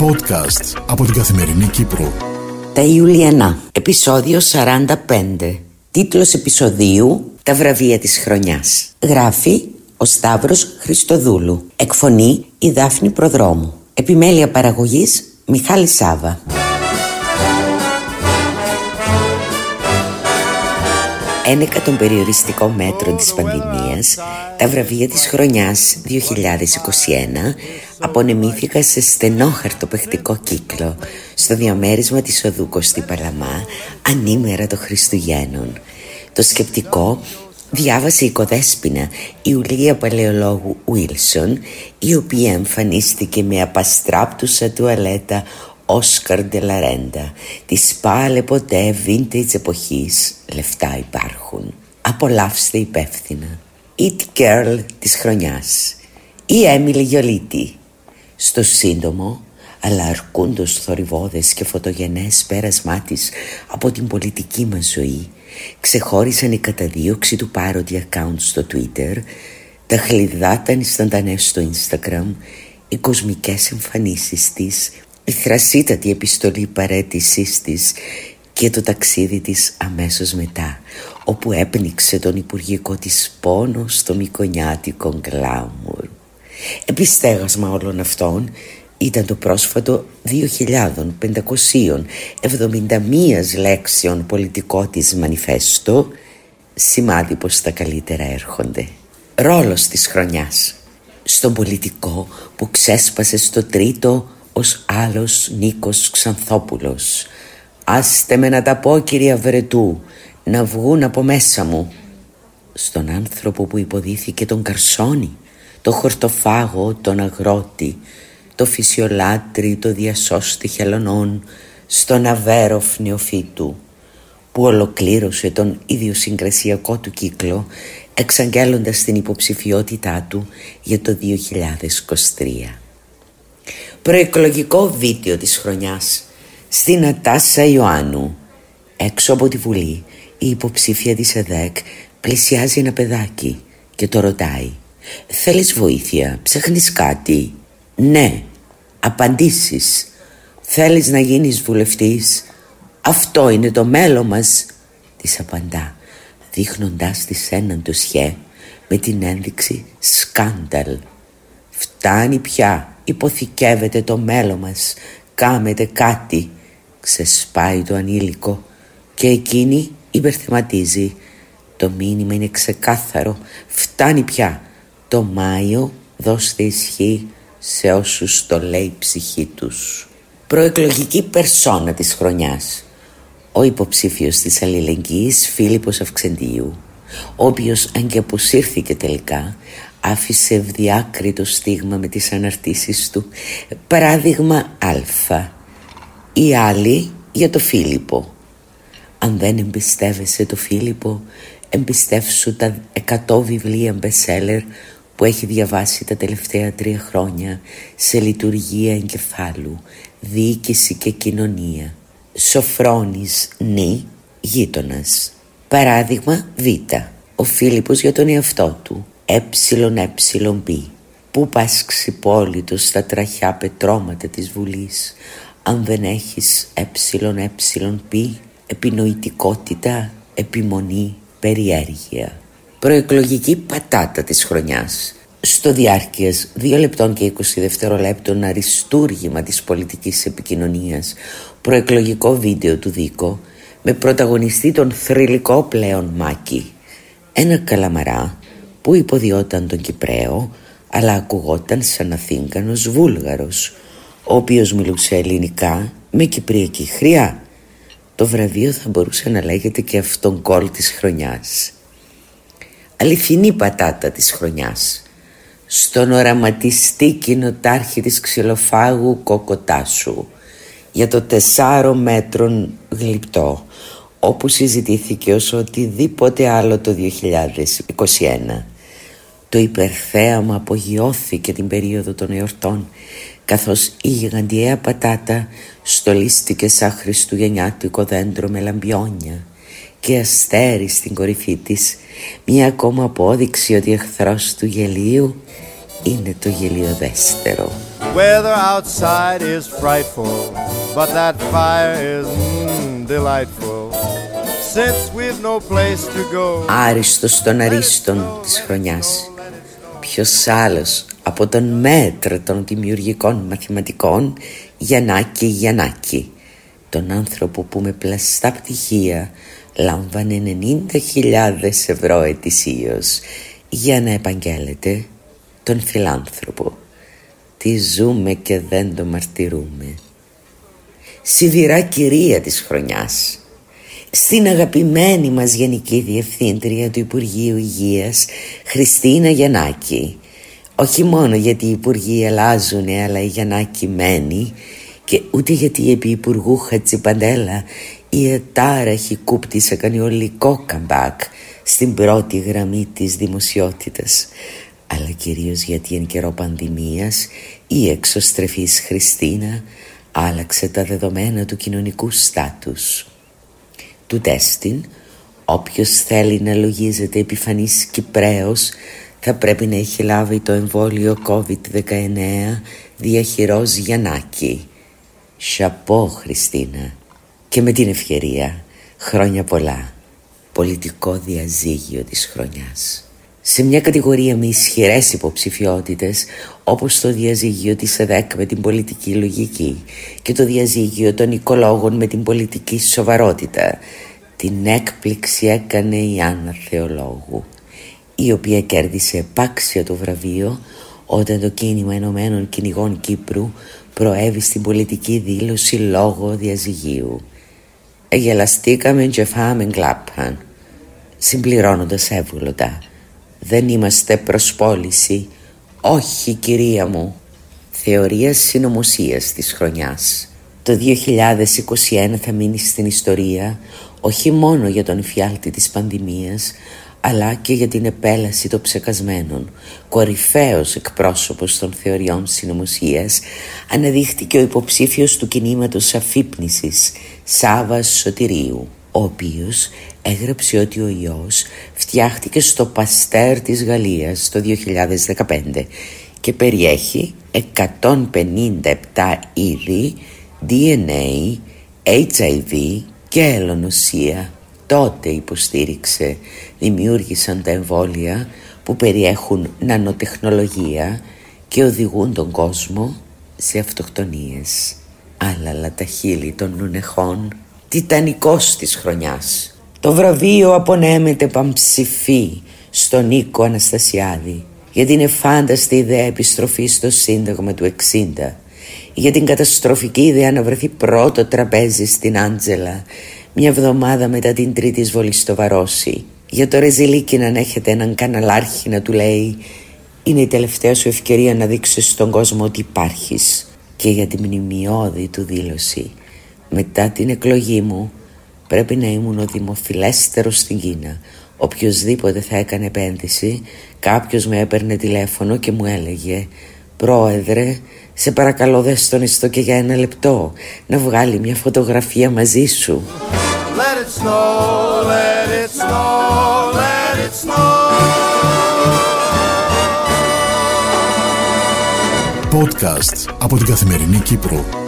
Podcast από την Καθημερινή Κύπρο. Τα Ιουλιανά, επεισόδιο 45. Τίτλος επεισοδίου «Τα βραβεία της χρονιάς». Γράφει ο Σταύρος Χριστοδούλου. Εκφωνεί η Δάφνη Προδρόμου. Επιμέλεια παραγωγής Μιχάλη Σάβα. Ένεκα των περιοριστικών μέτρων της πανδημίας, τα βραβεία της χρονιάς 2021 απονεμήθηκαν σε στενό χαρτοπαιχτικό κύκλο στο διαμέρισμα της οδού Κωστή Παλαμά ανήμερα των Χριστουγέννων. Το σκεπτικό διάβασε η κοδέσποινα Ιουλία Παλαιολόγου Βίλσον η οποία εμφανίστηκε με απαστράπτουσα τουαλέτα Όσκαρ Ντελαρέντα Της πάλε ποτέ vintage εποχής Λεφτά υπάρχουν. Απολαύστε υπεύθυνα. It Girl της χρονιάς. Η Έμιλι Γιολίτη Στο σύντομο αλλά αρκούντος θορυβόδες και φωτογενές πέρασμά της από την πολιτική μας ζωή ξεχώρισαν η καταδίωξη του πάροντι account στο Twitter τα χλιδάτα νησταντανές στο Instagram οι κοσμικές εμφανίσεις της η θρασίτατη επιστολή παρέτησής της και το ταξίδι της αμέσως μετά όπου έπνιξε τον υπουργικό της πόνο στο μικονιάτικο γκλάμουρ. Επιστέγασμα όλων αυτών ήταν το πρόσφατο 2.571 λέξεων πολιτικό της μανιφέστο σημάδι πως τα καλύτερα έρχονται. Ρόλος της χρονιάς. Στον πολιτικό που ξέσπασε στο τρίτο ως άλλος Νίκος Ξανθόπουλος. «Άστε με να τα πω κυρία Βρετού, να βγουν από μέσα μου» στον άνθρωπο που υποδίθηκε τον Καρσόνη, το χορτοφάγο, τον αγρότη, το φυσιολάτρι, το διασώστη χελωνών, στον αβέροφ νεοφύτου, που ολοκλήρωσε τον ιδιοσυγκρασιακό του κύκλο εξαγγέλλοντας την υποψηφιότητά του για το 2023. Προεκλογικό βίντεο της χρονιάς στην Ατάσα Ιωάννου. Έξω από τη Βουλή η υποψήφια της ΕΔΕΚ πλησιάζει ένα παιδάκι και το ρωτάει «Θέλεις βοήθεια, ψάχνεις κάτι» «Ναι, απαντήσεις» «Θέλεις να γίνεις βουλευτής» «Αυτό είναι το μέλλον μας» της απαντά δείχνοντάς της έναν το σχέ με την ένδειξη «Σκάνταλ» «Φτάνει πια» υποθηκεύεται το μέλλον μας. Κάμετε κάτι ξεσπάει το ανήλικο και εκείνη υπερθεματίζει. Το μήνυμα είναι ξεκάθαρο. Φτάνει πια το Μάιο δώστε ισχύ σε όσους το λέει η ψυχή τους. Προεκλογική περσόνα της χρονιάς. Ο υποψήφιος της αλληλεγγύης Φίλιππος Αυξεντίου ο οποίος αν και αποσύρθηκε τελικά άφησε ευδιάκριτο στίγμα με τις αναρτήσεις του. Παράδειγμα α. Η άλλη για το Φίλιππο. Αν δεν εμπιστεύεσαι το Φίλιππο εμπιστεύσου τα 100 βιβλία bestseller που έχει διαβάσει τα τελευταία τρία χρόνια σε λειτουργία εγκεφάλου, διοίκηση και κοινωνία. Σοφρόνης νη γείτονας. Παράδειγμα Β. Ο Φίλιππος για τον εαυτό του ΕΕΠ Πού πας ξυπόλυτος στα τραχιά πετρώματα της Βουλής αν δεν έχεις ΕΕΠ επινοητικότητα, επιμονή, περιέργεια. Προεκλογική πατάτα της χρονιάς. Στο διάρκειας 2 λεπτών και 20 δευτερολέπτων αριστούργημα της πολιτικής επικοινωνίας προεκλογικό βίντεο του Δίκο με πρωταγωνιστή τον θρηλυκό πλέον Μάκη. Ένα καλαμαρά που υποδιόταν τον Κυπραίο αλλά ακουγόταν σαν Αθήγανος Βούλγαρος ο οποίος μιλούσε ελληνικά με κυπριακή χρειά. Το βραβείο θα μπορούσε να λέγεται και αυτόν κόλ της χρονιάς. Αληθινή πατάτα της χρονιάς. Στον οραματιστή κοινοτάρχη της ξυλοφάγου κοκοτάσου για το τεσσάρο μέτρων γλυπτό όπου συζητήθηκε ως οτιδήποτε άλλο το 2021 το υπερθέαμα απογειώθηκε την περίοδο των εορτών καθώς η γιγαντιαία πατάτα στολίστηκε σαν χριστουγεννιάτικο δέντρο με λαμπιόνια και αστέρι στην κορυφή της μια ακόμα απόδειξη ότι εχθρός του γελίου είναι το γελιοδέστερο. Weather outside is frightful, but that fire is mm, delightful. Since we've no place to go. Άριστος των αρίστων της χρονιάς. Ποιος άλλος από τον μέτρο των δημιουργικών μαθηματικών Γιαννάκη Γιαννάκη τον άνθρωπο που με πλαστά πτυχία λάμβανε 90.000 ευρώ ετησίως για να επαγγέλλεται τον φιλάνθρωπο. Τι ζούμε και δεν το μαρτυρούμε. Σιδηρά κυρία της χρονιάς. Στην αγαπημένη μας Γενική Διευθύντρια του Υπουργείου Υγείας Χριστίνα Γιαννάκη όχι μόνο γιατί οι υπουργοί αλλάζουν αλλά η Γιαννάκη μένει και ούτε γιατί επί Υπουργού Χατσιπαντέλα η ετάραχη κούπτης έκανε ολικό καμπάκ στην πρώτη γραμμή της δημοσιότητας αλλά κυρίως γιατί εν καιρό πανδημίας η εξωστρεφής Χριστίνα άλλαξε τα δεδομένα του κοινωνικού στάτους. Του τέστην, όποιος θέλει να λογίζεται επιφανής Κυπραίος θα πρέπει να έχει λάβει το εμβόλιο COVID-19 διαχειρός Γιαννάκη. Σαπό Χριστίνα και με την ευκαιρία χρόνια πολλά πολιτικό διαζύγιο της χρονιάς. Σε μια κατηγορία με ισχυρές υποψηφιότητες όπως το διαζύγιο της ΕΔΕΚ με την πολιτική λογική και το διαζύγιο των οικολόγων με την πολιτική σοβαρότητα την έκπληξη έκανε η Άννα Θεολόγου η οποία κέρδισε επάξια το βραβείο όταν το κίνημα Ενωμένων Κυνηγών Κύπρου προέβη στην πολιτική δήλωση λόγω διαζυγίου. Εγελαστήκαμε και φάμε γκλάπαν, συμπληρώνοντας εύγλωτα. Δεν είμαστε προσπόληση, όχι κυρία μου. Θεωρίας συνωμοσίας της χρονιάς. Το 2021 θα μείνει στην ιστορία όχι μόνο για τον φιάλτη της πανδημίας αλλά και για την επέλαση των ψεκασμένων. Κορυφαίος εκπρόσωπος των θεωριών συνωμοσίας αναδείχθηκε ο υποψήφιος του κινήματος αφύπνισης Σάβας Σωτηρίου, ο οποίος έγραψε ότι ο ιός φτιάχτηκε στο Παστέρ της Γαλλίας το 2015 και περιέχει 157 είδη DNA, HIV και ελονοσία τότε υποστήριξε δημιούργησαν τα εμβόλια που περιέχουν νανοτεχνολογία και οδηγούν τον κόσμο σε αυτοκτονίες. Άλλαλα τα χείλη των νουνεχών, τιτανικός της χρονιάς. Το βραβείο απονέμεται παμψηφί στον Νίκο Αναστασιάδη για την εφάνταστη ιδέα επιστροφή στο Σύνταγμα του 60 για την καταστροφική ιδέα να βρεθεί πρώτο τραπέζι στην Άντζελα μια εβδομάδα μετά την τρίτη εισβολή στο Βαρόσι για το Ρεζιλίκι να έχετε έναν καναλάρχη να του λέει είναι η τελευταία σου ευκαιρία να δείξεις στον κόσμο ότι υπάρχεις και για τη μνημειώδη του δήλωση μετά την εκλογή μου πρέπει να ήμουν ο δημοφιλέστερος στην Κίνα οποιοδήποτε θα έκανε επένδυση κάποιος με έπαιρνε τηλέφωνο και μου έλεγε «Πρόεδρε, σε παρακαλώ δες τον ιστό και για ένα λεπτό να βγάλει μια φωτογραφία μαζί σου». Let it snow, let it snow, let it snow. Podcast από την Καθημερινή Κύπρο.